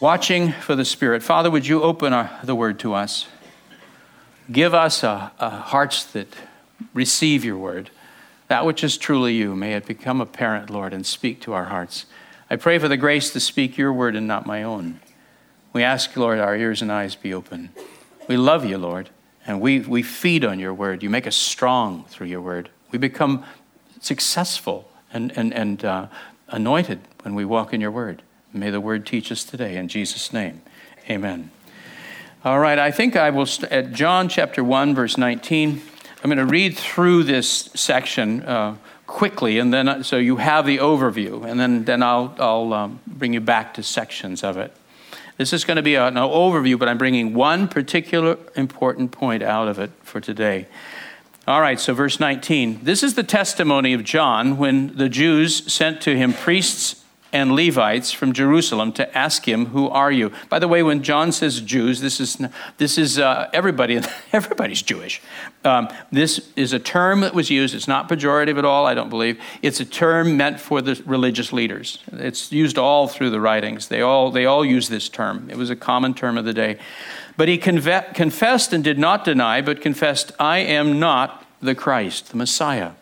watching for the Spirit. Father, would you open our, the word to us? Give us a, a hearts that receive your word. That which is truly you, may it become apparent, Lord, and speak to our hearts. I pray for the grace to speak your word and not my own. We ask, Lord, our ears and eyes be open. We love you, Lord, and we, we feed on your word. You make us strong through your word. We become successful and, and, and uh, anointed when we walk in your word. May the word teach us today. In Jesus' name, amen. All right, I think I will, st- at John chapter 1, verse 19, I'm going to read through this section uh, quickly, and then uh, so you have the overview, and then, then I'll, I'll um, bring you back to sections of it. This is going to be an overview, but I'm bringing one particular important point out of it for today. All right, so verse 19. This is the testimony of John when the Jews sent to him priests and Levites from Jerusalem to ask him, "Who are you?" By the way, when John says Jews, this is this is uh, everybody. Everybody's Jewish. Um, this is a term that was used. It's not pejorative at all. I don't believe it's a term meant for the religious leaders. It's used all through the writings. They all they all use this term. It was a common term of the day. But he conve- confessed and did not deny, but confessed, "I am not the Christ, the Messiah."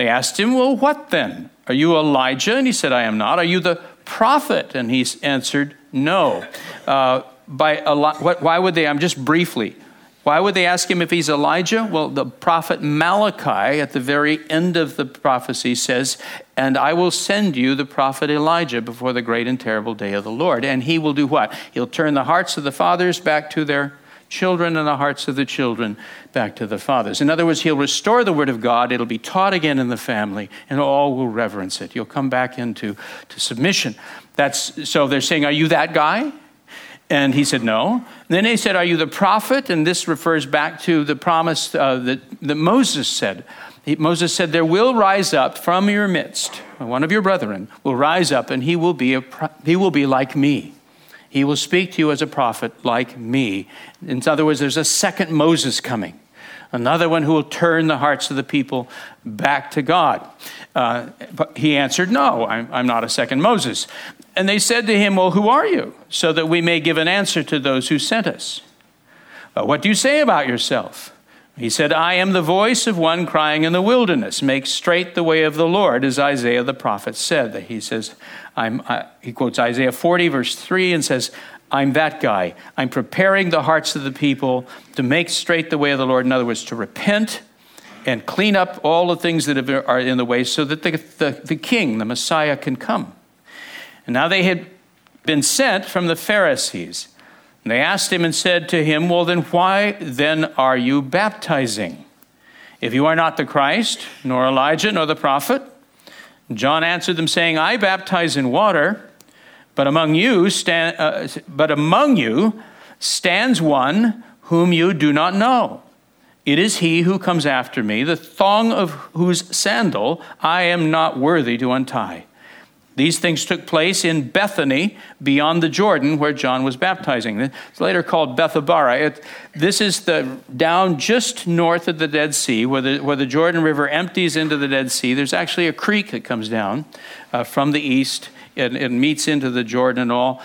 They asked him, Well, what then? Are you Elijah? And he said, I am not. Are you the prophet? And he answered, No. Uh, by what, why would they? I'm just briefly. Why would they ask him if he's Elijah? Well, the prophet Malachi at the very end of the prophecy says, And I will send you the prophet Elijah before the great and terrible day of the Lord. And he will do what? He'll turn the hearts of the fathers back to their children and the hearts of the children back to the fathers. In other words, he'll restore the word of God. It'll be taught again in the family, and all will reverence it. You'll come back into to submission. That's so they're saying, Are you that guy? And he said, No. And then they said, Are you the prophet? And this refers back to the promise uh, that, that Moses said. He, Moses said, There will rise up from your midst, one of your brethren will rise up, and he will be, a, he will be like me. He will speak to you as a prophet like me. In other words, there's a second Moses coming, another one who will turn the hearts of the people back to God. Uh, but he answered, No, I'm, I'm not a second Moses. And they said to him, Well, who are you? So that we may give an answer to those who sent us. Uh, what do you say about yourself? He said, I am the voice of one crying in the wilderness, make straight the way of the Lord, as Isaiah the prophet said. That He says, I'm, he quotes Isaiah 40, verse 3, and says, I'm that guy. I'm preparing the hearts of the people to make straight the way of the Lord. In other words, to repent and clean up all the things that are in the way so that the, the, the king, the Messiah, can come. And now they had been sent from the Pharisees. And they asked him and said to him, Well, then why then are you baptizing? If you are not the Christ, nor Elijah, nor the prophet? John answered them, saying, I baptize in water, but among you, stand, uh, but among you stands one whom you do not know. It is he who comes after me, the thong of whose sandal I am not worthy to untie. These things took place in Bethany beyond the Jordan where John was baptizing. It's later called Bethabara. It, this is the down just north of the Dead Sea where the, where the Jordan River empties into the Dead Sea. There's actually a creek that comes down uh, from the east and, and meets into the Jordan and all.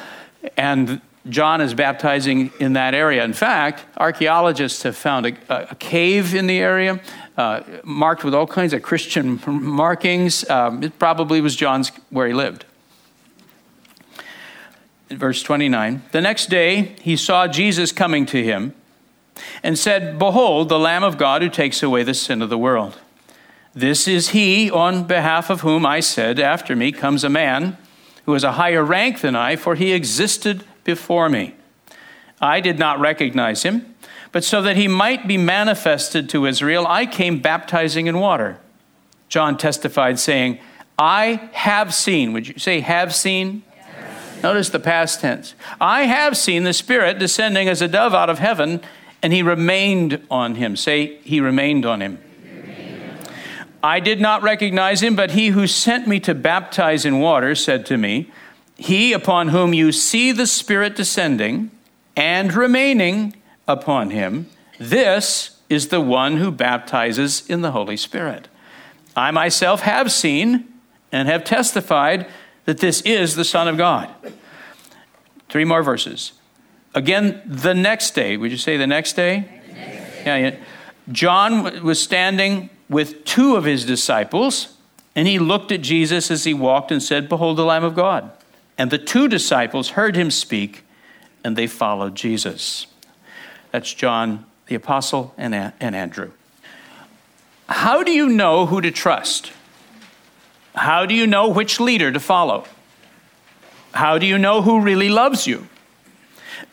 And John is baptizing in that area. In fact, archaeologists have found a, a cave in the area uh, marked with all kinds of Christian markings. Um, it probably was John's where he lived. Verse 29 The next day he saw Jesus coming to him and said, Behold, the Lamb of God who takes away the sin of the world. This is he on behalf of whom I said, After me comes a man who has a higher rank than I, for he existed before me. I did not recognize him but so that he might be manifested to Israel, I came baptizing in water. John testified, saying, I have seen. Would you say, have seen? Yes. Notice the past tense. I have seen the Spirit descending as a dove out of heaven, and he remained on him. Say, he remained on him. I did not recognize him, but he who sent me to baptize in water said to me, He upon whom you see the Spirit descending and remaining upon him, this is the one who baptizes in the Holy Spirit. I myself have seen and have testified that this is the Son of God. Three more verses. Again, the next day, would you say the next day? Yeah, yeah. John was standing with two of his disciples, and he looked at Jesus as he walked and said, Behold the Lamb of God. And the two disciples heard him speak, and they followed Jesus. That's John the Apostle and, and Andrew. How do you know who to trust? How do you know which leader to follow? How do you know who really loves you?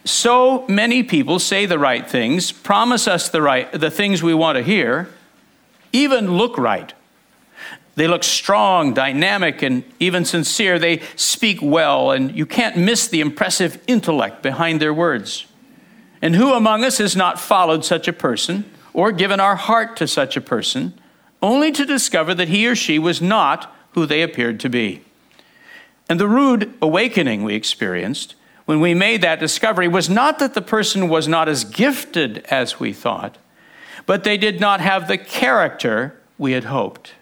So many people say the right things, promise us the right the things we want to hear, even look right. They look strong, dynamic, and even sincere. They speak well, and you can't miss the impressive intellect behind their words. And who among us has not followed such a person or given our heart to such a person, only to discover that he or she was not who they appeared to be? And the rude awakening we experienced when we made that discovery was not that the person was not as gifted as we thought, but they did not have the character we had hoped.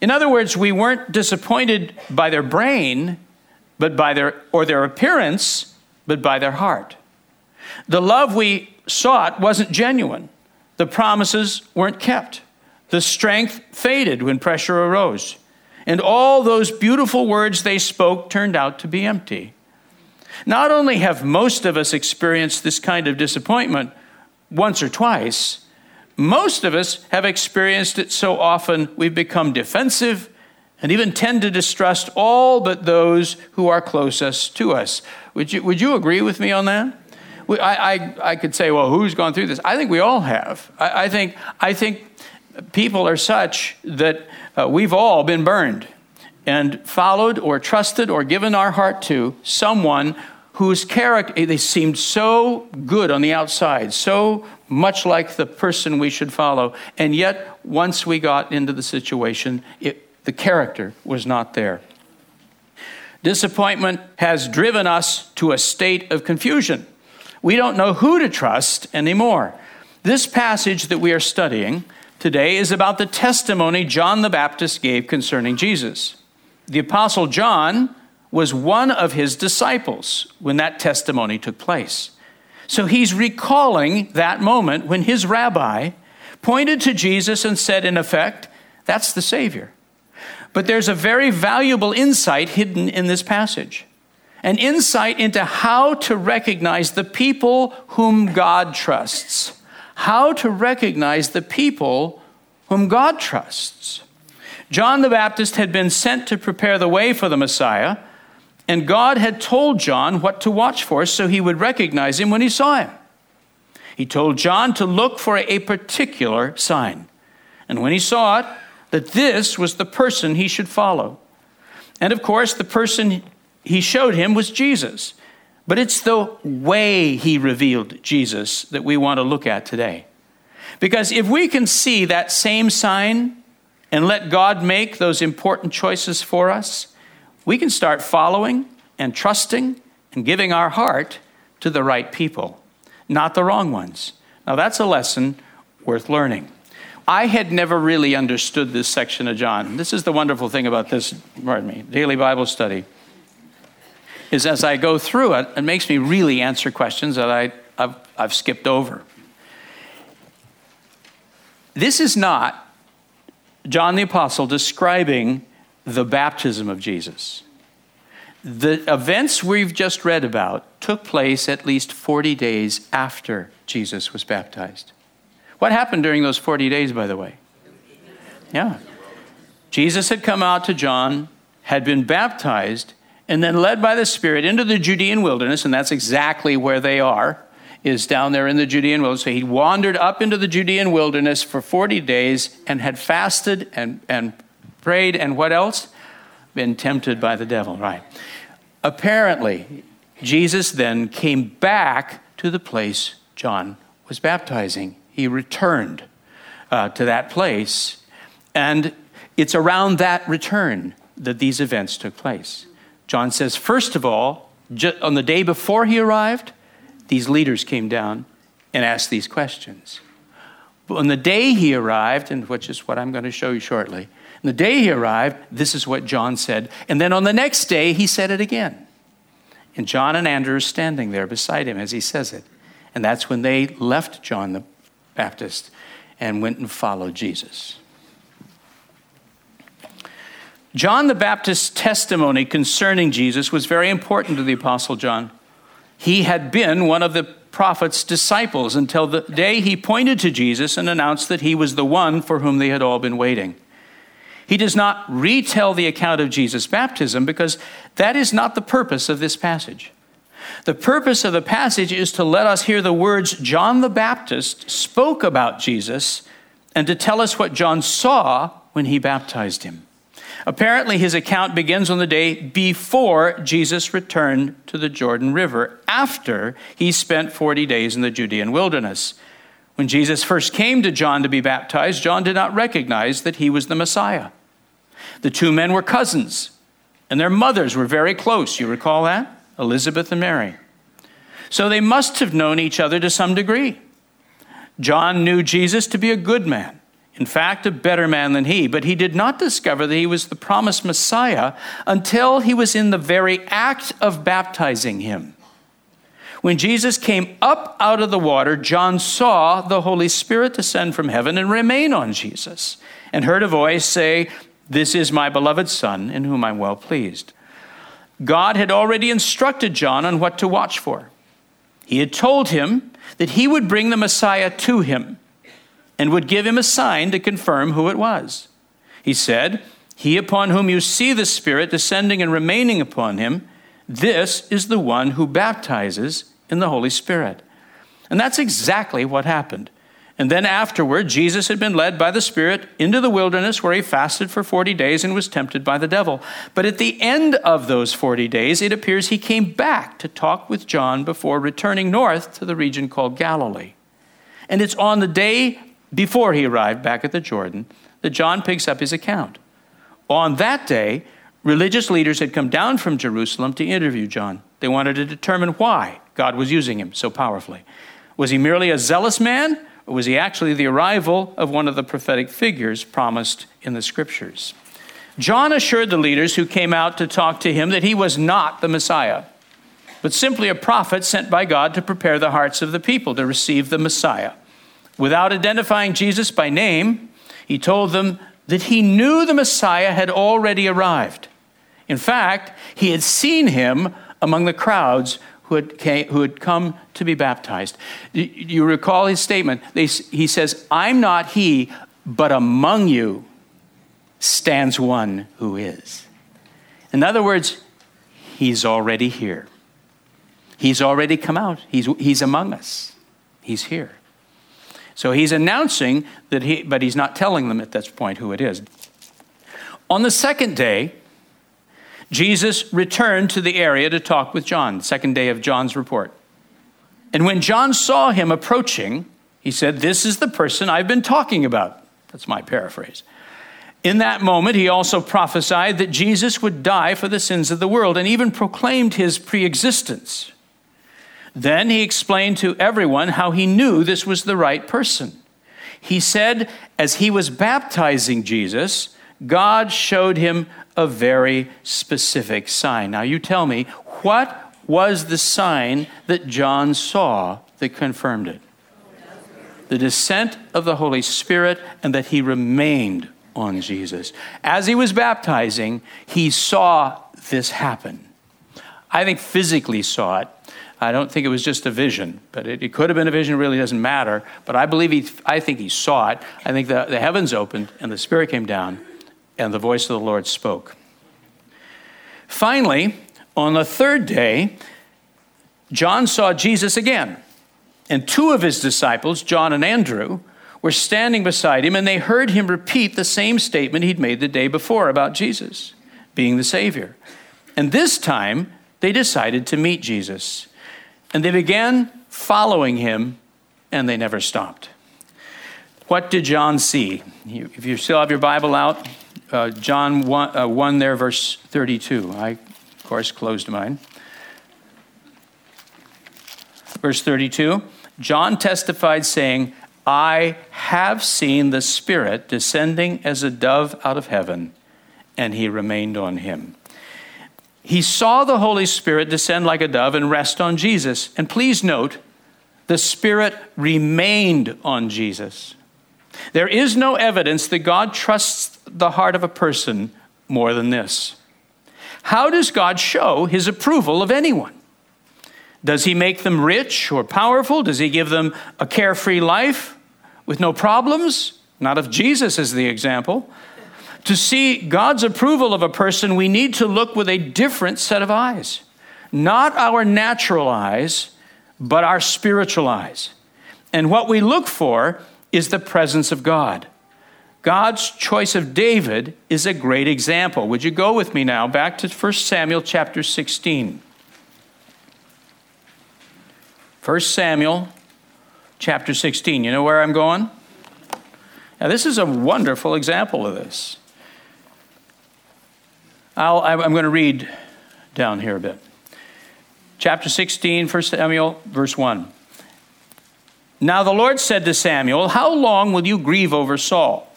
In other words, we weren't disappointed by their brain, but by their or their appearance, but by their heart. The love we sought wasn't genuine. The promises weren't kept. The strength faded when pressure arose. And all those beautiful words they spoke turned out to be empty. Not only have most of us experienced this kind of disappointment once or twice, most of us have experienced it so often we've become defensive and even tend to distrust all but those who are closest to us. Would you, would you agree with me on that? I, I, I could say, well, who's gone through this? I think we all have. I, I think, I think people are such that uh, we've all been burned and followed or trusted or given our heart to someone whose character, eh, they seemed so good on the outside, so much like the person we should follow. And yet, once we got into the situation, it, the character was not there. Disappointment has driven us to a state of confusion. We don't know who to trust anymore. This passage that we are studying today is about the testimony John the Baptist gave concerning Jesus. The Apostle John was one of his disciples when that testimony took place. So he's recalling that moment when his rabbi pointed to Jesus and said, in effect, that's the Savior. But there's a very valuable insight hidden in this passage an insight into how to recognize the people whom God trusts, how to recognize the people whom God trusts. John the Baptist had been sent to prepare the way for the Messiah and God had told John what to watch for so he would recognize him when he saw him. He told John to look for a particular sign. And when he saw it, that this was the person he should follow. And of course, the person he showed him was Jesus. But it's the way he revealed Jesus that we want to look at today. Because if we can see that same sign and let God make those important choices for us, we can start following and trusting and giving our heart to the right people, not the wrong ones. Now, that's a lesson worth learning. I had never really understood this section of John. This is the wonderful thing about this, pardon me, daily Bible study. Is as I go through it, it makes me really answer questions that I, I've, I've skipped over. This is not John the Apostle describing the baptism of Jesus. The events we've just read about took place at least 40 days after Jesus was baptized. What happened during those 40 days, by the way? Yeah. Jesus had come out to John, had been baptized, and then led by the Spirit into the Judean wilderness, and that's exactly where they are, is down there in the Judean wilderness. So he wandered up into the Judean wilderness for 40 days and had fasted and, and prayed, and what else? Been tempted by the devil, right? Apparently, Jesus then came back to the place John was baptizing. He returned uh, to that place, and it's around that return that these events took place. John says, first of all, on the day before he arrived, these leaders came down and asked these questions. But on the day he arrived, and which is what I'm going to show you shortly, on the day he arrived, this is what John said. And then on the next day, he said it again. And John and Andrew are standing there beside him as he says it. And that's when they left John the Baptist and went and followed Jesus. John the Baptist's testimony concerning Jesus was very important to the Apostle John. He had been one of the prophet's disciples until the day he pointed to Jesus and announced that he was the one for whom they had all been waiting. He does not retell the account of Jesus' baptism because that is not the purpose of this passage. The purpose of the passage is to let us hear the words John the Baptist spoke about Jesus and to tell us what John saw when he baptized him. Apparently, his account begins on the day before Jesus returned to the Jordan River, after he spent 40 days in the Judean wilderness. When Jesus first came to John to be baptized, John did not recognize that he was the Messiah. The two men were cousins, and their mothers were very close. You recall that? Elizabeth and Mary. So they must have known each other to some degree. John knew Jesus to be a good man in fact, a better man than he, but he did not discover that he was the promised Messiah until he was in the very act of baptizing him. When Jesus came up out of the water, John saw the Holy Spirit descend from heaven and remain on Jesus, and heard a voice say, This is my beloved Son, in whom I'm well pleased. God had already instructed John on what to watch for. He had told him that he would bring the Messiah to him and would give him a sign to confirm who it was. He said, He upon whom you see the Spirit descending and remaining upon him, this is the one who baptizes in the Holy Spirit. And that's exactly what happened. And then afterward, Jesus had been led by the Spirit into the wilderness where he fasted for 40 days and was tempted by the devil. But at the end of those 40 days, it appears he came back to talk with John before returning north to the region called Galilee. And it's on the day before he arrived back at the Jordan that John picks up his account. On that day, religious leaders had come down from Jerusalem to interview John. They wanted to determine why God was using him so powerfully. Was he merely a zealous man, or was he actually the arrival of one of the prophetic figures promised in the scriptures? John assured the leaders who came out to talk to him that he was not the Messiah, but simply a prophet sent by God to prepare the hearts of the people to receive the Messiah. Without identifying Jesus by name, he told them that he knew the Messiah had already arrived. In fact, he had seen him among the crowds who had, came, who had come to be baptized. You recall his statement. He says, I'm not he, but among you stands one who is. In other words, he's already here. He's already come out. He's, he's among us. He's here. So he's announcing that he, but he's not telling them at this point who it is. On the second day, Jesus returned to the area to talk with John, second day of John's report. And when John saw him approaching, he said, This is the person I've been talking about. That's my paraphrase. In that moment, he also prophesied that Jesus would die for the sins of the world and even proclaimed his preexistence. Then he explained to everyone how he knew this was the right person. He said, as he was baptizing Jesus, God showed him a very specific sign. Now, you tell me, what was the sign that John saw that confirmed it? The descent of the Holy Spirit and that he remained on Jesus. As he was baptizing, he saw this happen. I think physically saw it. I don't think it was just a vision, but it, it, could have been a vision, really doesn't matter. But I believe he, I think he saw it. I think the, the heavens opened and the Spirit came down and the voice of the Lord spoke. Finally, on the third day, John saw Jesus again. And two of his disciples, John and Andrew, were standing beside him and they heard him repeat the same statement he'd made the day before about Jesus being the Savior. And this time, they decided to meet Jesus. And they began following him, and they never stopped. What did John see? If you still have your Bible out, uh, John 1, uh, 1 there, verse 32. I, of course, closed mine. Verse 32 John testified, saying, I have seen the Spirit descending as a dove out of heaven, and he remained on him. He saw the Holy Spirit descend like a dove and rest on Jesus. And please note, the Spirit remained on Jesus. There is no evidence that God trusts the heart of a person more than this. How does God show his approval of anyone? Does he make them rich or powerful? Does he give them a carefree life with no problems? Not if Jesus is the example. To see God's approval of a person, we need to look with a different set of eyes. Not our natural eyes, but our spiritual eyes. And what we look for is the presence of God. God's choice of David is a great example. Would you go with me now back to 1 Samuel chapter 16? 1 Samuel chapter 16. You know where I'm going? Now, this is a wonderful example of this. I'll, I'm going to read down here a bit. Chapter 16, 1 Samuel, verse 1. Now the Lord said to Samuel, How long will you grieve over Saul,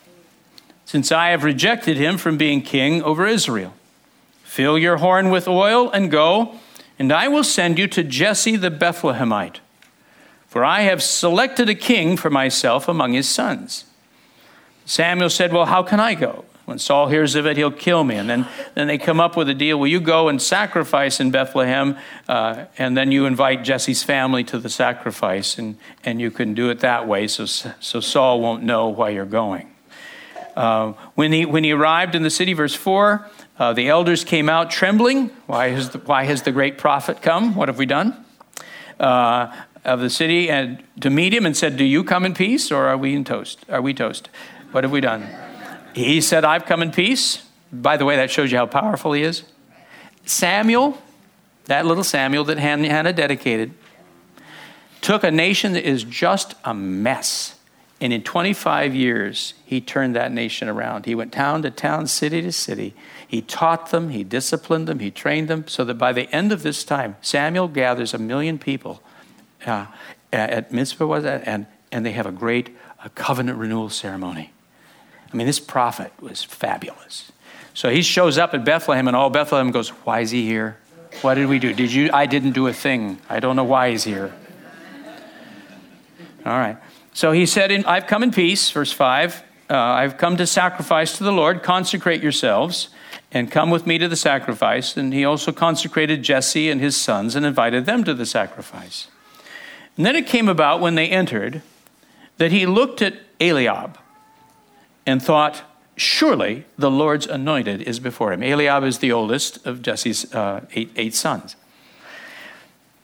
since I have rejected him from being king over Israel? Fill your horn with oil and go, and I will send you to Jesse the Bethlehemite, for I have selected a king for myself among his sons. Samuel said, Well, how can I go? When Saul hears of it, he'll kill me. And then, then they come up with a deal. Will you go and sacrifice in Bethlehem? Uh, and then you invite Jesse's family to the sacrifice, and, and you can do it that way so, so Saul won't know why you're going. Uh, when, he, when he arrived in the city, verse 4, uh, the elders came out trembling. Why has, the, why has the great prophet come? What have we done? Uh, of the city and to meet him and said, Do you come in peace or are we in toast? Are we toast? What have we done? He said, I've come in peace. By the way, that shows you how powerful he is. Samuel, that little Samuel that Hannah dedicated, took a nation that is just a mess. And in 25 years, he turned that nation around. He went town to town, city to city. He taught them, he disciplined them, he trained them, so that by the end of this time, Samuel gathers a million people uh, at Mizpah, was that? And, and they have a great a covenant renewal ceremony. I mean, this prophet was fabulous. So he shows up at Bethlehem, and all Bethlehem goes, Why is he here? What did we do? Did you? I didn't do a thing. I don't know why he's here. All right. So he said, I've come in peace, verse 5. Uh, I've come to sacrifice to the Lord. Consecrate yourselves and come with me to the sacrifice. And he also consecrated Jesse and his sons and invited them to the sacrifice. And then it came about when they entered that he looked at Eliab and thought, Surely the Lord's anointed is before him. Eliab is the oldest of Jesse's uh, eight, eight sons.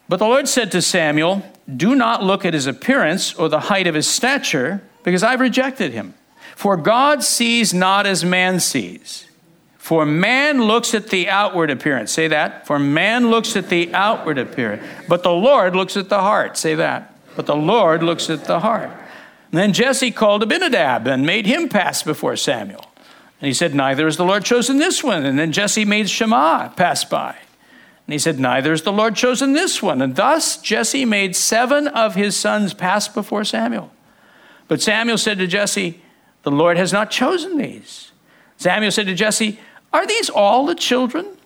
But the Lord said to Samuel, Do not look at his appearance or the height of his stature, because I've rejected him. For God sees not as man sees. For man looks at the outward appearance. Say that. For man looks at the outward appearance. But the Lord looks at the heart. Say that. But the Lord looks at the heart. And then Jesse called Abinadab and made him pass before Samuel. And he said, Neither has the Lord chosen this one. And then Jesse made Shammah pass by. And he said, Neither has the Lord chosen this one. And thus Jesse made seven of his sons pass before Samuel. But Samuel said to Jesse, The Lord has not chosen these. Samuel said to Jesse, Are these all the children?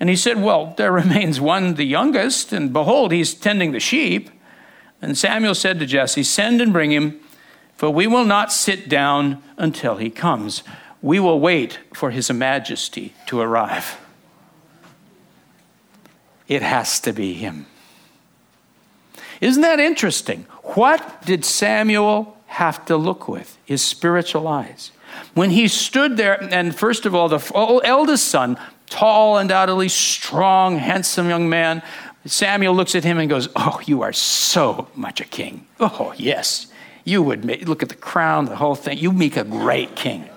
And he said, Well, there remains one, the youngest, and behold, he's tending the sheep. And Samuel said to Jesse, Send and bring him for we will not sit down until he comes. We will wait for his majesty to arrive. It has to be him. Isn't that interesting? What did Samuel have to look with? His spiritual eyes. When he stood there, and first of all, the eldest son, tall, undoubtedly strong, handsome young man, Samuel looks at him and goes, Oh, you are so much a king. Oh, yes you would make, look at the crown, the whole thing. You make a great king.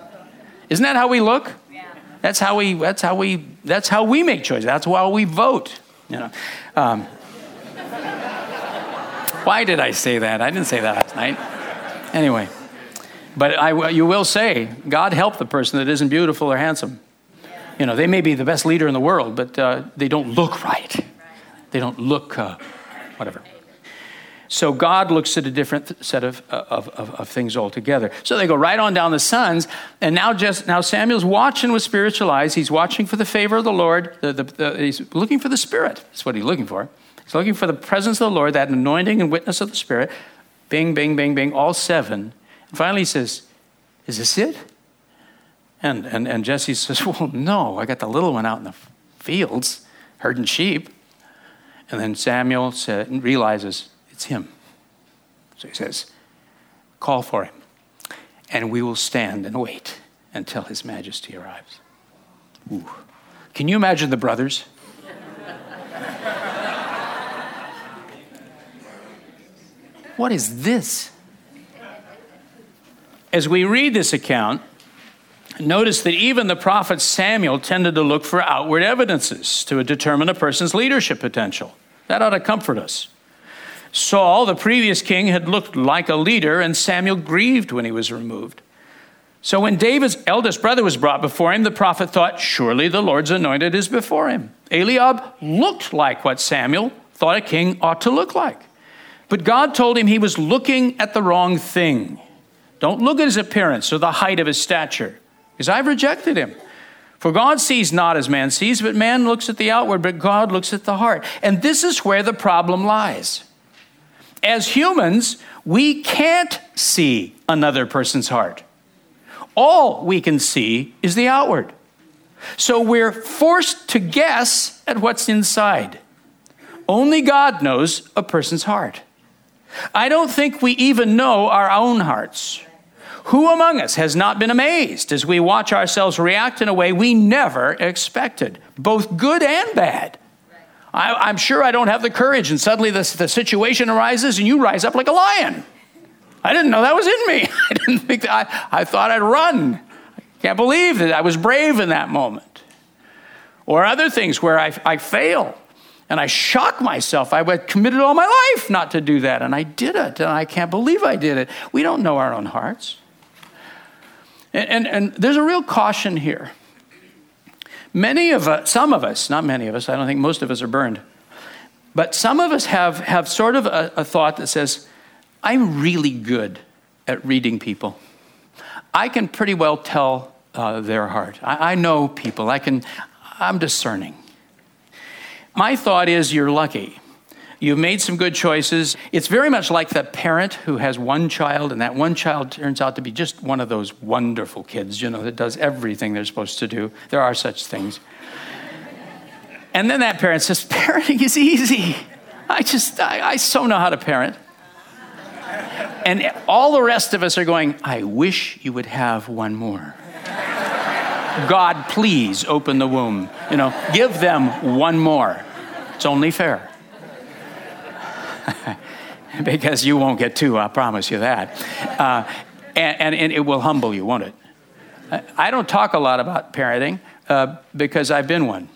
Isn't that how we look? Yeah. That's how we. That's how we. That's how we make choices. That's why we vote. You know. Um, why did I say that? I didn't say that last night. Anyway, but I, you will say, God help the person that isn't beautiful or handsome. You know, they may be the best leader in the world, but uh, they don't look right. They don't look uh, whatever. So God looks at a different set of, uh, of, of, of, things altogether. So they go right on down the sons, and now just now Samuel's watching with spiritual eyes. He's watching for the favor of the Lord. The, the, the, he's looking for the Spirit. That's what he's looking for. He's looking for the presence of the Lord, that anointing and witness of the Spirit. Bing, bing, bing, bing, all seven. And finally he says, Is this it? And, and, and Jesse says, Well, no, I got the little one out in the fields herding sheep. And then Samuel said, realizes it's him. So he says, Call for him, and we will stand and wait until his majesty arrives. Ooh. Can you imagine the brothers? What is this? As we read this account, notice that even the prophet Samuel tended to look for outward evidences to determine a person's leadership potential. That ought to comfort us. Saul, the previous king, had looked like a leader, and Samuel grieved when he was removed. So when David's eldest brother was brought before him, the prophet thought, Surely the Lord's anointed is before him. Eliab looked like what Samuel thought a king ought to look like. But God told him he was looking at the wrong thing. Don't look at his appearance or the height of his stature, because I've rejected him. For God sees not as man sees, but man looks at the outward, but God looks at the heart. And this is where the problem lies. As humans, we can't see another person's heart. All we can see is the outward. So we're forced to guess at what's inside. Only God knows a person's heart. I don't think we even know our own hearts. Who among us has not been amazed as we watch ourselves react in a way we never expected, both good and bad? I, am sure I don't have the courage, and suddenly the, the situation arises and you rise up like a lion. I didn't know that was in me. I didn't think that I, I thought I'd run. I can't believe that I was brave in that moment. Or other things where I, I fail and I shock myself. I had committed all my life not to do that, and I did it, and I can't believe I did it. We don't know our own hearts. And, and, and there's a real caution here. Many of us, some of us, not many of us, I don't think most of us are burned, but some of us have, have sort of a, a thought that says, I'm really good at reading people. I can pretty well tell uh, their heart. I, I know people. I can, I'm discerning. My thought is you're lucky. You've made some good choices. It's very much like the parent who has one child, and that one child turns out to be just one of those wonderful kids, you know, that does everything they're supposed to do. There are such things. And then that parent says, Parenting is easy. I just, I, I so know how to parent. And all the rest of us are going, I wish you would have one more. God, please open the womb. You know, give them one more. It's only fair. because you won't get two, I promise you that. Uh, and, and, and, it will humble you, won't it? I don't talk a lot about parenting uh, because I've been one.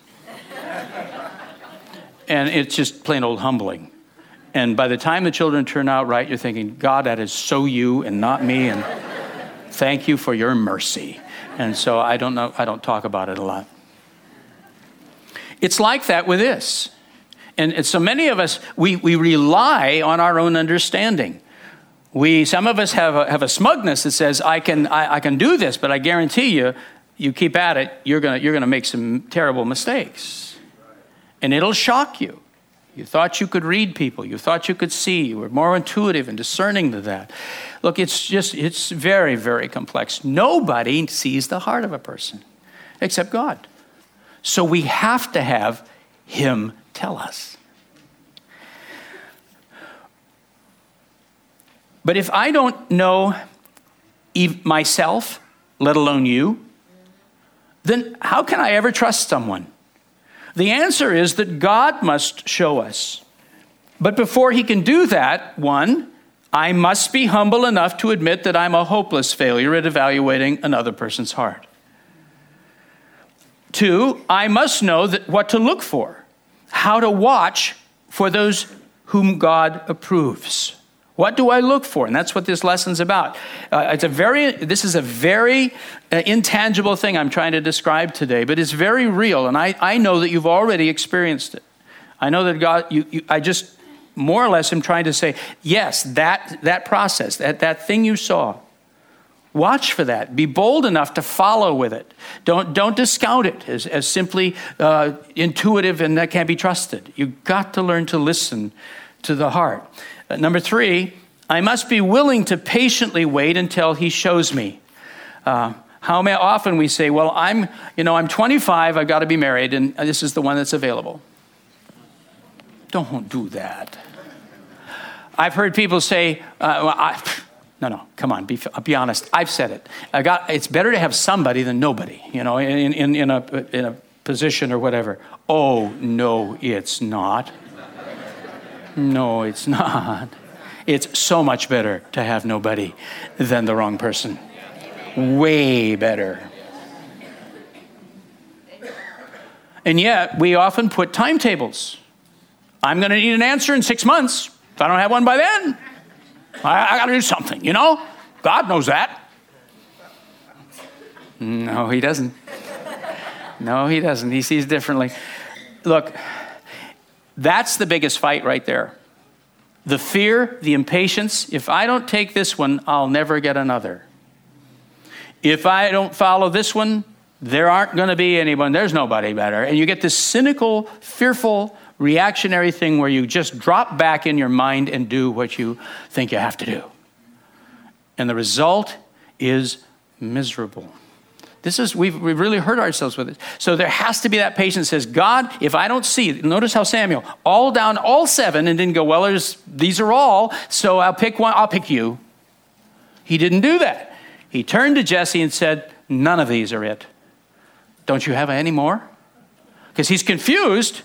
And it's just plain old humbling. And by the time the children turn out right, you're thinking, God, that is so you and not me. And thank you for your mercy. And so I don't know, I don't talk about it a lot. It's like that with this. And, and so many of us, we, we rely on our own understanding. We, some of us have a, have a smugness that says, I can, I, I can do this, but I guarantee you, you keep at it, you're going you're gonna make some terrible mistakes. And it'll shock you. You thought you could read people. You thought you could see. You were more intuitive and discerning than that. Look, it's just, it's very, very complex. Nobody sees the heart of a person except God. So we have to have Him tell us. But if I don't know myself, let alone you, then how can I ever trust someone? The answer is that God must show us. But before he can do that, one, I must be humble enough to admit that I'm a hopeless failure at evaluating another person's heart. Two, I must know that what to look for. how to watch for those whom God approves. What do I look for? And that's what this lesson's about. Uh, it's a very, this is a very uh, intangible thing I'm trying to describe today, but it's very real. And I, I know that you've already experienced it. I know that God, you, you, I just more or less am trying to say, yes, that, that process, that, that thing you saw, watch for that. Be bold enough to follow with it. Don't, don't discount it as, as simply uh, intuitive and that can't be trusted. You've got to learn to listen to the heart. Uh, number three, I must be willing to patiently wait until he shows me. Uh, how often we say, well, I'm, you know, I'm 25, I've got to be married, and this is the one that's available. Don't do that. I've heard people say, uh, well, I, no, no, come on, be, be honest. I've said it. I got, it's better to have somebody than nobody, you know, in, in, in, a, in a position or whatever. Oh, no, it's not. No, it's not. It's so much better to have nobody than the wrong person. Way better. And yet, we often put timetables. I'm going to need an answer in six months. If I don't have one by then, I, I got to do something, you know? God knows that. No, he doesn't. No, he doesn't. He sees differently. Look, that's the biggest fight right there. The fear, the impatience. If I don't take this one, I'll never get another. If I don't follow this one, there aren't going to be anyone. There's nobody better. And you get this cynical, fearful, reactionary thing where you just drop back in your mind and do what you think you have to do. And the result is miserable. This is, we've, we've really hurt ourselves with it. So there has to be that patience says, God, if I don't see, notice how Samuel, all down, all seven, and didn't go, well, there's, these are all, so I'll pick one, I'll pick you. He didn't do that. He turned to Jesse and said, none of these are it. Don't you have any more? Because he's confused,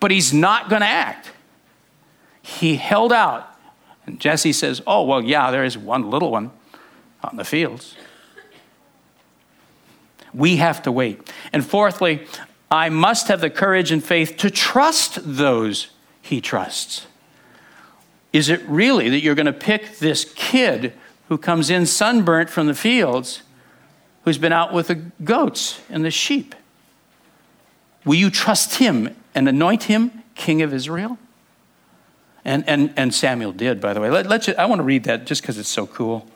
but he's not going to act. He held out. And Jesse says, oh, well, yeah, there is one little one on the fields. We have to wait. And fourthly, I must have the courage and faith to trust those he trusts. Is it really that you're going to pick this kid who comes in sunburnt from the fields who's been out with the goats and the sheep? Will you trust him and anoint him king of Israel? And, and, and Samuel did, by the way. Let, let I want to read that just because it's so cool.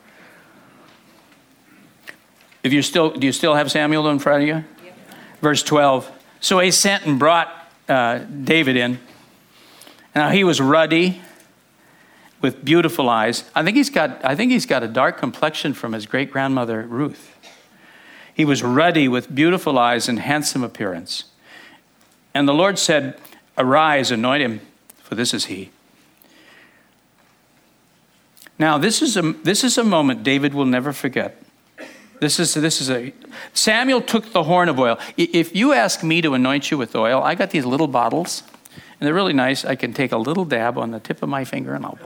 If you're still, do you still have Samuel in front of you? Verse 12. So he sent and brought uh, David in. Now he was ruddy with beautiful eyes. I think he's got, I think he's got a dark complexion from his great grandmother Ruth. He was ruddy with beautiful eyes and handsome appearance. And the Lord said, Arise, anoint him, for this is he. Now, this is a, this is a moment David will never forget. This is, this is a. Samuel took the horn of oil. If you ask me to anoint you with oil, I got these little bottles, and they're really nice. I can take a little dab on the tip of my finger, and I'll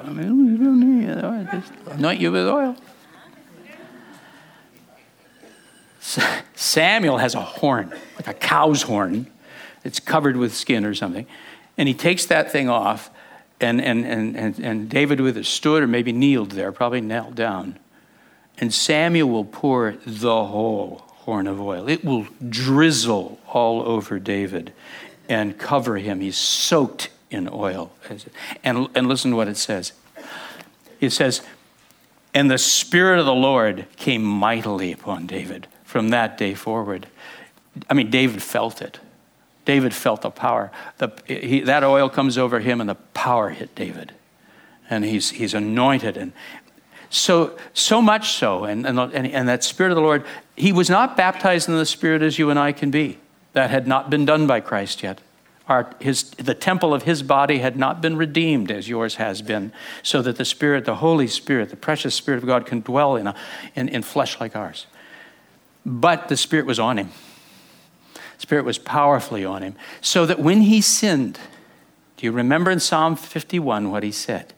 just anoint you with oil. Samuel has a horn, like a cow's horn. It's covered with skin or something. And he takes that thing off, and, and, and, and, and David with it stood or maybe kneeled there, probably knelt down. And Samuel will pour the whole horn of oil. It will drizzle all over David and cover him. He's soaked in oil. And, and listen to what it says it says, And the Spirit of the Lord came mightily upon David from that day forward. I mean, David felt it. David felt the power. The, he, that oil comes over him, and the power hit David. And he's, he's anointed. And so, so much so, and, and, and that Spirit of the Lord, he was not baptized in the Spirit as you and I can be. That had not been done by Christ yet. Our, his, the temple of his body had not been redeemed as yours has been, so that the Spirit, the Holy Spirit, the precious Spirit of God can dwell in, a, in, in flesh like ours. But the Spirit was on him. Spirit was powerfully on him, so that when he sinned, do you remember in Psalm 51 what he said?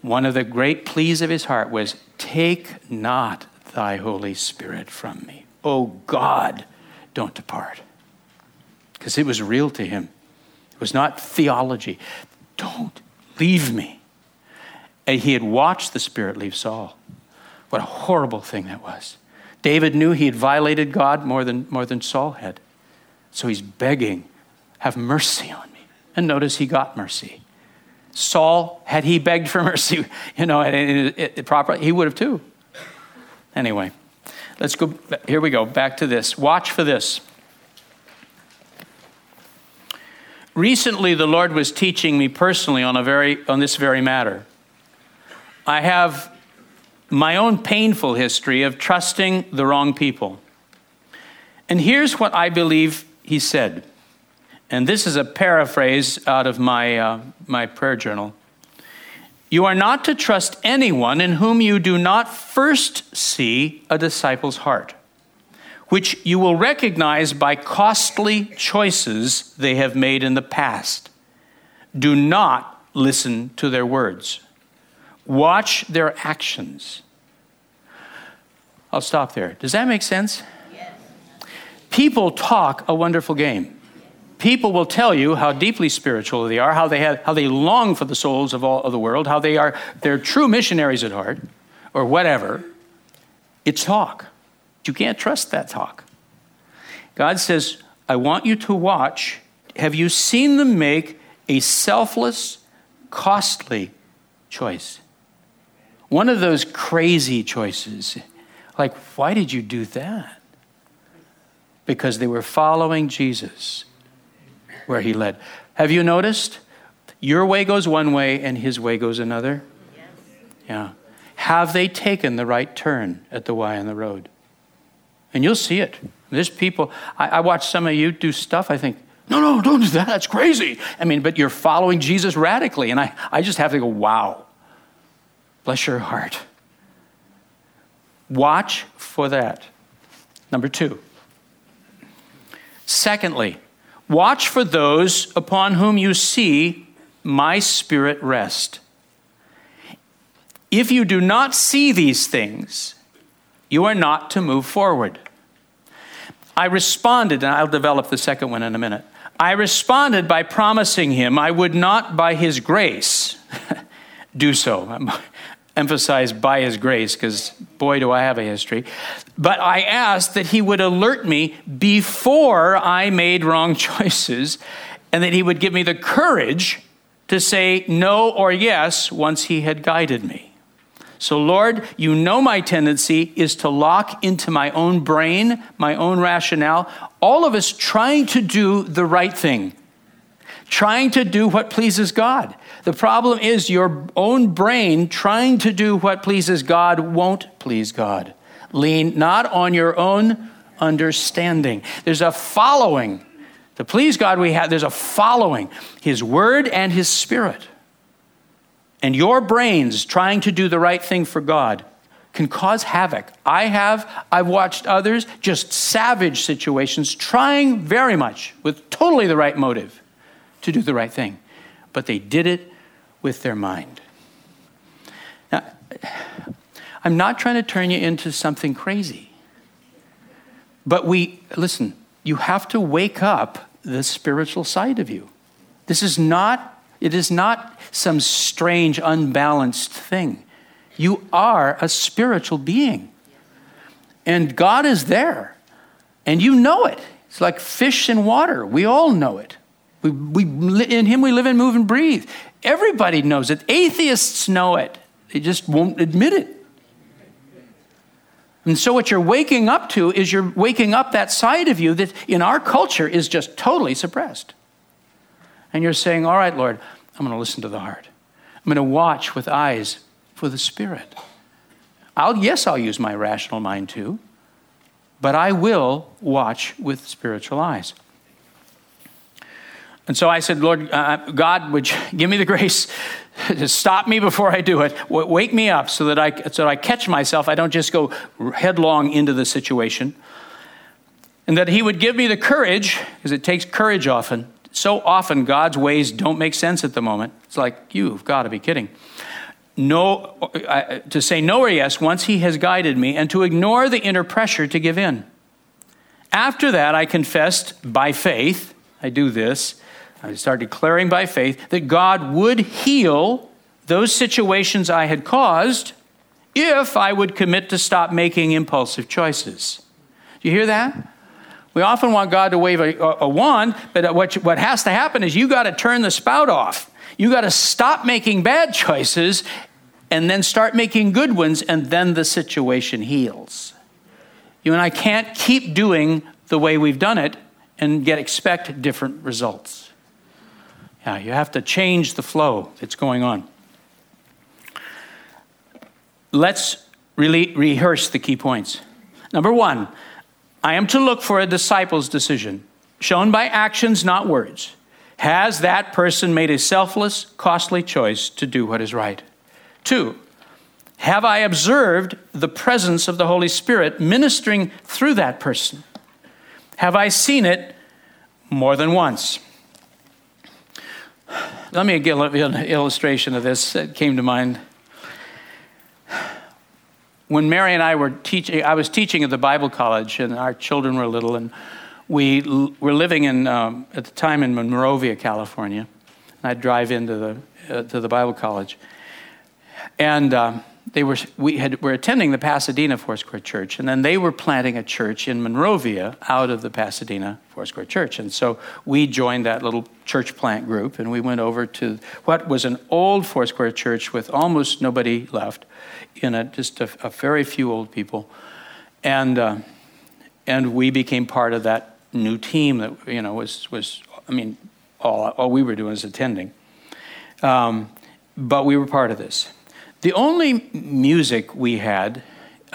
One of the great pleas of his heart was, Take not thy Holy Spirit from me. Oh God, don't depart. Because it was real to him. It was not theology. Don't leave me. And he had watched the Spirit leave Saul. What a horrible thing that was. David knew he had violated God more than, more than Saul had. So he's begging, Have mercy on me. And notice he got mercy. Saul, had he begged for mercy, you know, it, it, properly, he would have too. Anyway, let's go. Here we go. Back to this. Watch for this. Recently, the Lord was teaching me personally on, a very, on this very matter. I have my own painful history of trusting the wrong people. And here's what I believe he said. And this is a paraphrase out of my, uh, my prayer journal. You are not to trust anyone in whom you do not first see a disciple's heart, which you will recognize by costly choices they have made in the past. Do not listen to their words. Watch their actions. I'll stop there. Does that make sense? People talk a wonderful game. People will tell you how deeply spiritual they are, how they, have, how they long for the souls of all of the world, how they are they're true missionaries at heart, or whatever. It's talk. You can't trust that talk. God says, I want you to watch. Have you seen them make a selfless, costly choice? One of those crazy choices. Like, why did you do that? Because they were following Jesus where he led. Have you noticed? Your way goes one way and his way goes another. Yes. Yeah. Have they taken the right turn at the Y on the road? And you'll see it. There's people, I, I watch some of you do stuff, I think, no, no, don't do that. That's crazy. I mean, but you're following Jesus radically. And I, I just have to go, wow. Bless your heart. Watch for that. Number two. Secondly, watch for those upon whom you see my spirit rest. If you do not see these things, you are not to move forward. I responded, and I'll develop the second one in a minute. I responded by promising him I would not, by his grace, do so emphasize by his grace because boy do i have a history. But i asked that he would alert me before i made wrong choices and that he would give me the courage to say no or yes once he had guided me. So lord you know my tendency is to lock into my own brain my own rationale all of us trying to do the right thing trying to do what pleases god the problem is your own brain trying to do what pleases God won't please God. Lean not on your own understanding. There's a following. To please God, we have there's a following His Word and His Spirit. And your brains trying to do the right thing for God can cause havoc. I have, I've watched others, just savage situations, trying very much with totally the right motive to do the right thing. But they did it with their mind. Now, I'm not trying to turn you into something crazy. But we, listen, you have to wake up the spiritual side of you. This is not, it is not some strange, unbalanced thing. You are a spiritual being. And God is there. And you know it. It's like fish in water. We all know it. We, we, in Him we live and move and breathe. Everybody knows it. Atheists know it, they just won't admit it. And so, what you're waking up to is you're waking up that side of you that in our culture is just totally suppressed. And you're saying, All right, Lord, I'm going to listen to the heart. I'm going to watch with eyes for the Spirit. I'll, yes, I'll use my rational mind too, but I will watch with spiritual eyes. And so I said, Lord, uh, God, would you give me the grace to stop me before I do it? Wake me up so that I, so that I catch myself. I don't just go headlong into the situation. And that He would give me the courage, because it takes courage often. So often, God's ways don't make sense at the moment. It's like, you've got to be kidding. No, uh, to say no or yes once He has guided me, and to ignore the inner pressure to give in. After that, I confessed by faith, I do this I started declaring by faith that God would heal those situations I had caused if I would commit to stop making impulsive choices. Do you hear that? We often want God to wave a, a wand, but what, what has to happen is you got to turn the spout off. You got to stop making bad choices and then start making good ones, and then the situation heals. You and I can't keep doing the way we've done it and get expect different results. Yeah, you have to change the flow that's going on. Let's really rehearse the key points. Number one, I am to look for a disciple's decision, shown by actions, not words. Has that person made a selfless, costly choice to do what is right? Two, have I observed the presence of the Holy Spirit ministering through that person? Have I seen it more than once? Let me give you an illustration of this that came to mind. When Mary and I were teaching, I was teaching at the Bible college, and our children were little, and we were living in, um, at the time in Monrovia, California. And I'd drive into the, uh, to the Bible college. And um, they were, we had, were attending the Pasadena Foursquare Church, and then they were planting a church in Monrovia out of the Pasadena Foursquare Church. And so we joined that little church plant group, and we went over to what was an old Foursquare church with almost nobody left in it, just a, a very few old people. And, uh, and we became part of that new team that, you know, was, was I mean, all, all we were doing was attending. Um, but we were part of this. The only music we had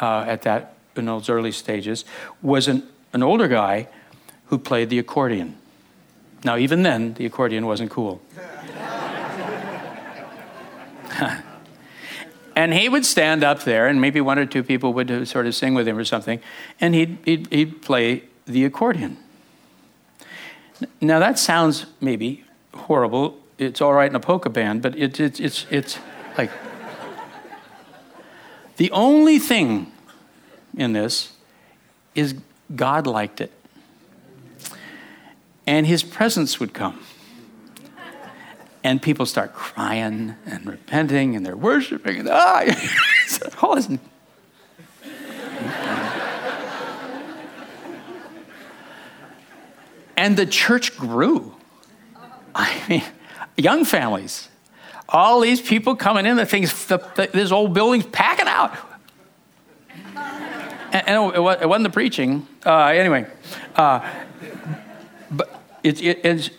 uh, at that in those early stages was an, an older guy who played the accordion. Now, even then, the accordion wasn't cool. and he would stand up there, and maybe one or two people would sort of sing with him or something, and he'd, he'd, he'd play the accordion. Now, that sounds maybe horrible. It's all right in a polka band, but it, it, it's, it's like. The only thing in this is God liked it. And his presence would come. And people start crying and repenting and they're worshiping. And, ah, listen. and the church grew. I mean, young families all these people coming in, the things, the, the, this old building's packing out. And, and it, it, wasn't the preaching. Uh, anyway, uh, but it, it, it's,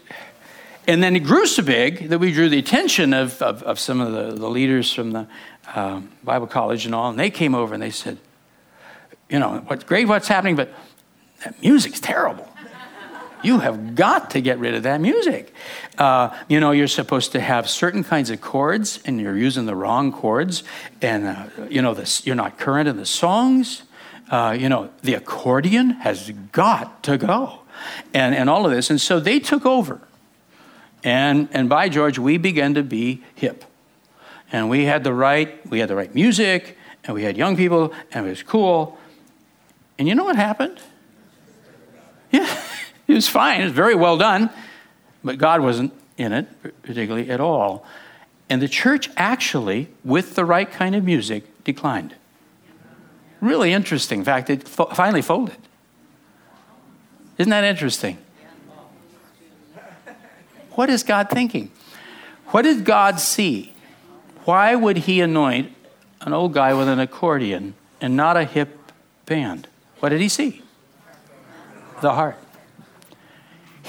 and then it grew so big that we drew the attention of, of, of some of the, the, leaders from the uh, Bible college and all, and they came over and they said, you know, what's great, what's happening, but that music's terrible. You have got to get rid of that music. Uh, you know, you're supposed to have certain kinds of chords, and you're using the wrong chords, and uh, you know you're not current in the songs. Uh, you know, the accordion has got to go, and and all of this, and so they took over, and and by George, we began to be hip, and we had the right, we had the right music, and we had young people, and it was cool, and you know what happened? Yeah. It was fine, it was very well done, but God wasn't in it particularly at all. And the church actually, with the right kind of music, declined. Really interesting. In fact, it fo- finally folded. Isn't that interesting? What is God thinking? What did God see? Why would He anoint an old guy with an accordion and not a hip band? What did He see? The heart.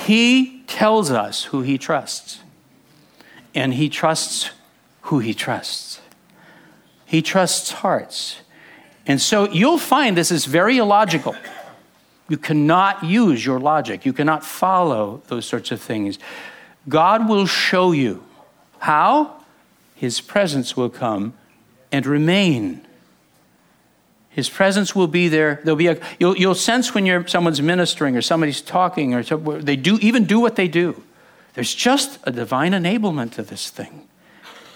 He tells us who he trusts, and he trusts who he trusts. He trusts hearts. And so you'll find this is very illogical. You cannot use your logic, you cannot follow those sorts of things. God will show you how his presence will come and remain his presence will be there. There'll be a, you'll, you'll sense when you're, someone's ministering or somebody's talking or they do even do what they do. There's just a divine enablement to this thing.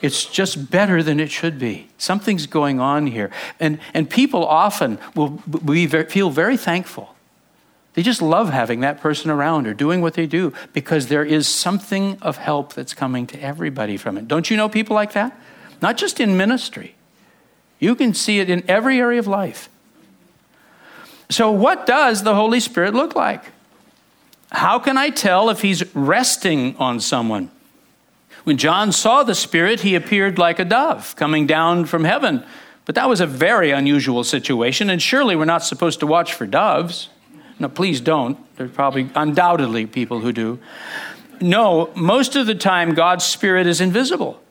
It's just better than it should be. Something's going on here. And, and people often will be feel very thankful They just love having that person around or doing what they do because there is something of help that's coming to everybody from it. Don't you know people like that? Not just in ministry, you can see it in every area of life. So, what does the Holy Spirit look like? How can I tell if he's resting on someone? When John saw the Spirit, he appeared like a dove coming down from heaven. But that was a very unusual situation, and surely we're not supposed to watch for doves. No, please don't. There's probably undoubtedly people who do. No, most of the time, God's Spirit is invisible.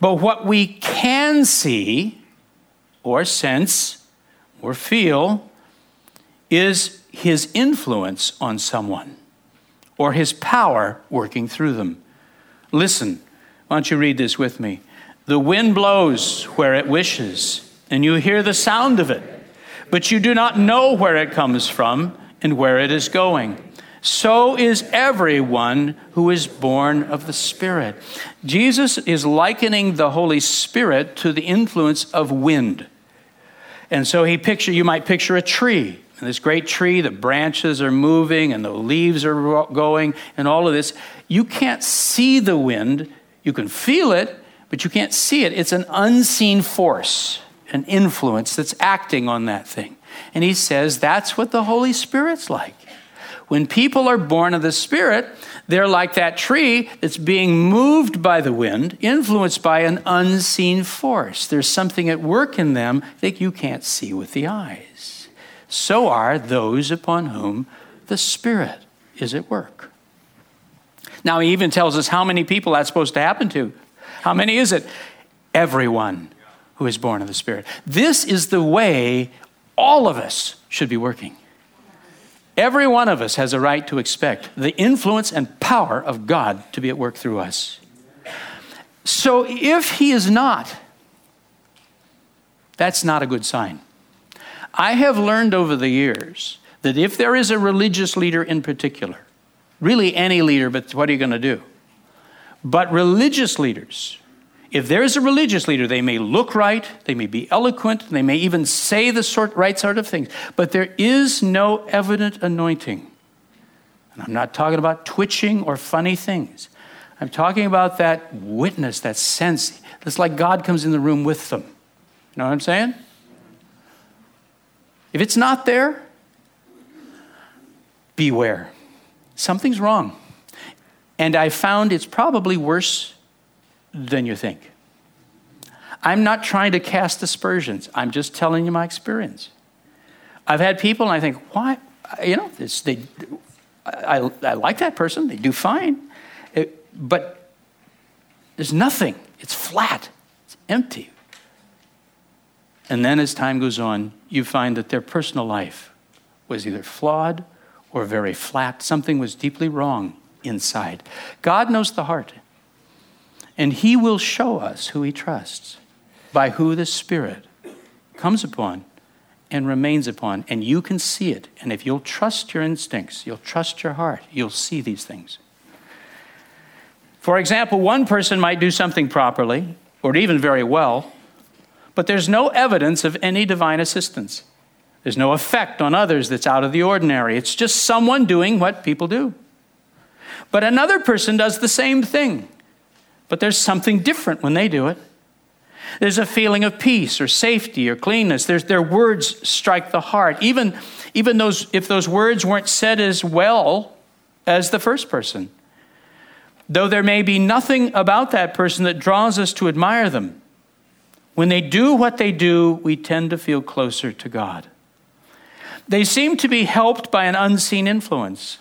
But what we can see, or sense, or feel, is his influence on someone, or his power working through them. Listen, why don't you read this with me? The wind blows where it wishes, and you hear the sound of it, but you do not know where it comes from and where it is going. So is everyone who is born of the Spirit. Jesus is likening the Holy Spirit to the influence of wind. And so he picture you might picture a tree. And this great tree, the branches are moving and the leaves are going and all of this. You can't see the wind. You can feel it, but you can't see it. It's an unseen force, an influence that's acting on that thing. And he says that's what the Holy Spirit's like. When people are born of the Spirit, they're like that tree that's being moved by the wind, influenced by an unseen force. There's something at work in them that you can't see with the eyes. So are those upon whom the Spirit is at work. Now, he even tells us how many people that's supposed to happen to. How many is it? Everyone who is born of the Spirit. This is the way all of us should be working. Every one of us has a right to expect the influence and power of God to be at work through us. So if he is not, that's not a good sign. I have learned over the years that if there is a religious leader in particular, really any leader, but what are you going to do? But religious leaders if there is a religious leader, they may look right, they may be eloquent, they may even say the sort, right sort of things, but there is no evident anointing. And I'm not talking about twitching or funny things. I'm talking about that witness, that sense. It's like God comes in the room with them. You know what I'm saying? If it's not there, beware. Something's wrong. And I found it's probably worse than you think. I'm not trying to cast aspersions. I'm just telling you my experience. I've had people, and I think, why? You know, they, I, I like that person. They do fine. It, but there's nothing. It's flat. It's empty. And then as time goes on, you find that their personal life was either flawed or very flat. Something was deeply wrong inside. God knows the heart. And He will show us who He trusts by who the Spirit comes upon and remains upon. And you can see it. And if you'll trust your instincts, you'll trust your heart, you'll see these things. For example, one person might do something properly or even very well, but there's no evidence of any divine assistance. There's no effect on others that's out of the ordinary. It's just someone doing what people do. But another person does the same thing but there's something different when they do it. There's a feeling of peace or safety or cleanness. There's, their words strike the heart, even, even those, if those words weren't said as well as the first person. Though there may be nothing about that person that draws us to admire them, when they do what they do, we tend to feel closer to God. They seem to be helped by an unseen influence.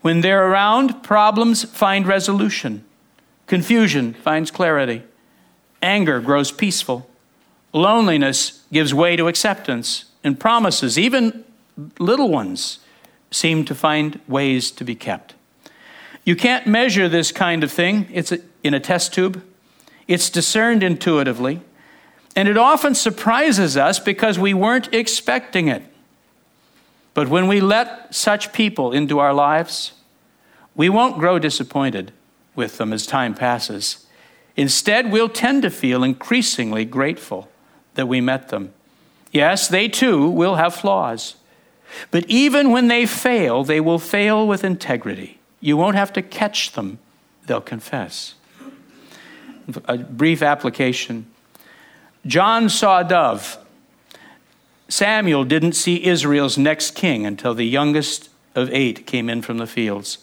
When they're around, problems find resolution. Confusion finds clarity. Anger grows peaceful. Loneliness gives way to acceptance. And promises, even little ones, seem to find ways to be kept. You can't measure this kind of thing it's in a test tube. It's discerned intuitively. And it often surprises us because we weren't expecting it. But when we let such people into our lives, we won't grow disappointed with them as time passes. Instead, we'll tend to feel increasingly grateful that we met them. Yes, they too will have flaws. But even when they fail, they will fail with integrity. You won't have to catch them, they'll confess. A brief application John saw a dove. Samuel didn't see Israel's next king until the youngest of eight came in from the fields.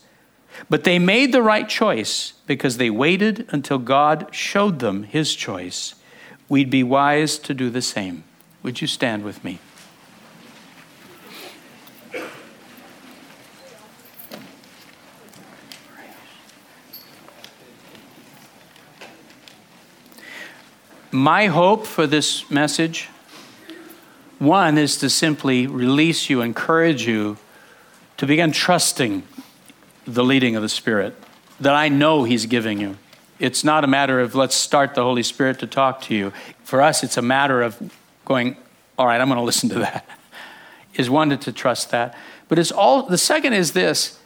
But they made the right choice because they waited until God showed them his choice. We'd be wise to do the same. Would you stand with me? My hope for this message one is to simply release you, encourage you to begin trusting the leading of the Spirit that I know He's giving you. It's not a matter of let's start the Holy Spirit to talk to you. For us, it's a matter of going, all right, I'm going to listen to that. Is one to trust that. But it's all, the second is this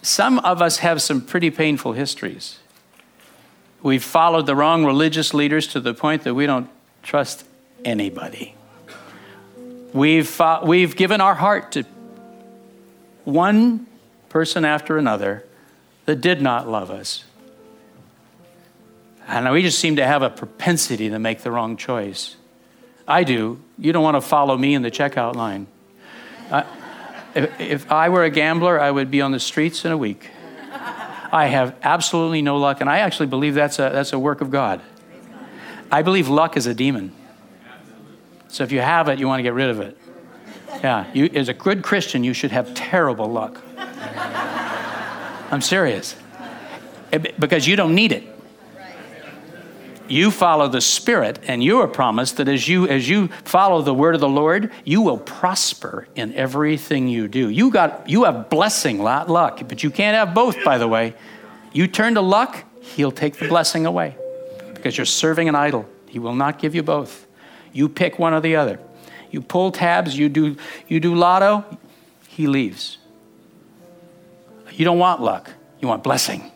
some of us have some pretty painful histories. We've followed the wrong religious leaders to the point that we don't trust anybody. We've, uh, we've given our heart to one person after another that did not love us. And we just seem to have a propensity to make the wrong choice. I do. You don't want to follow me in the checkout line. I, if, if I were a gambler, I would be on the streets in a week. I have absolutely no luck, and I actually believe that's a, that's a work of God. I believe luck is a demon. So if you have it, you want to get rid of it. Yeah, you, as a good Christian, you should have terrible luck. I'm serious. Eh, because you don't need it. You follow the Spirit, and you are promised that as you as you follow the word of the Lord, you will prosper in everything you do. You got you have blessing, not luck, but you can't have both, by the way. You turn to luck, he'll take the blessing away. Because you're serving an idol. He will not give you both. You pick one or the other. You pull tabs, you do you do lotto, he leaves. You don't want luck, you want blessing.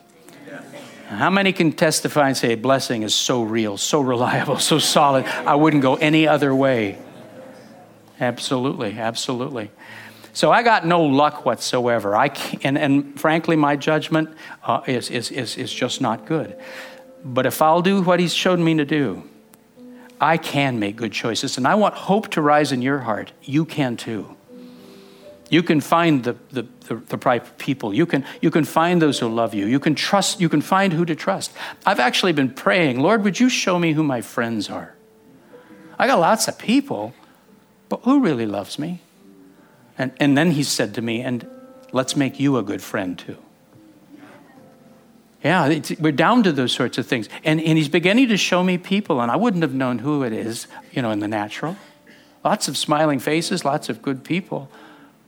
How many can testify and say blessing is so real, so reliable, so solid? I wouldn't go any other way. Absolutely, absolutely. So I got no luck whatsoever. I and, and frankly, my judgment uh, is, is, is, is just not good. But if I'll do what he's showed me to do, I can make good choices. And I want hope to rise in your heart. You can too. You can find the, the, the, the right people. You can, you can find those who love you. You can trust, you can find who to trust. I've actually been praying, Lord, would you show me who my friends are? I got lots of people, but who really loves me? And, and then he said to me, and let's make you a good friend too. Yeah, we're down to those sorts of things. And, and he's beginning to show me people, and I wouldn't have known who it is, you know, in the natural. Lots of smiling faces, lots of good people.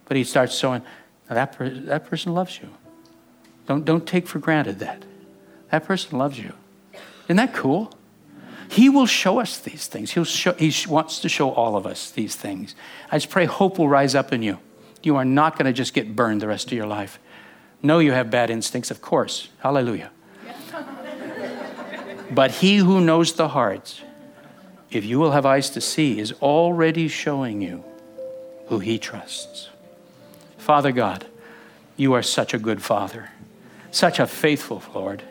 But he starts showing that, per- that person loves you. Don't, don't take for granted that. That person loves you. Isn't that cool? He will show us these things. He'll show, he wants to show all of us these things. I just pray hope will rise up in you. You are not going to just get burned the rest of your life. No, you have bad instincts, of course. Hallelujah. but he who knows the hearts, if you will have eyes to see, is already showing you who he trusts. Father God, you are such a good Father, such a faithful Lord.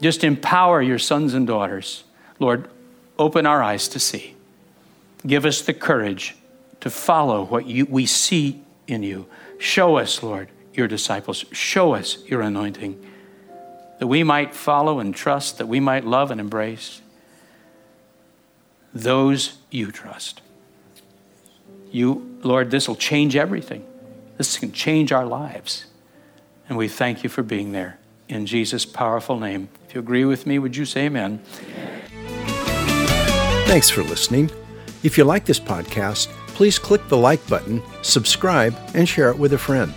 Just empower your sons and daughters. Lord, open our eyes to see. Give us the courage to follow what you, we see in you. Show us, Lord, your disciples. Show us your anointing, that we might follow and trust, that we might love and embrace those you trust. You, Lord, this will change everything. This can change our lives. And we thank you for being there. In Jesus' powerful name. If you agree with me, would you say amen? amen. Thanks for listening. If you like this podcast, please click the like button, subscribe, and share it with a friend.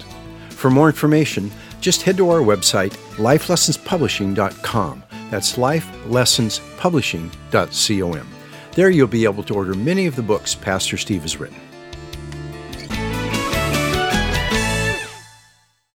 For more information, just head to our website, lifelessonspublishing.com. That's lifelessonspublishing.com. There you'll be able to order many of the books Pastor Steve has written.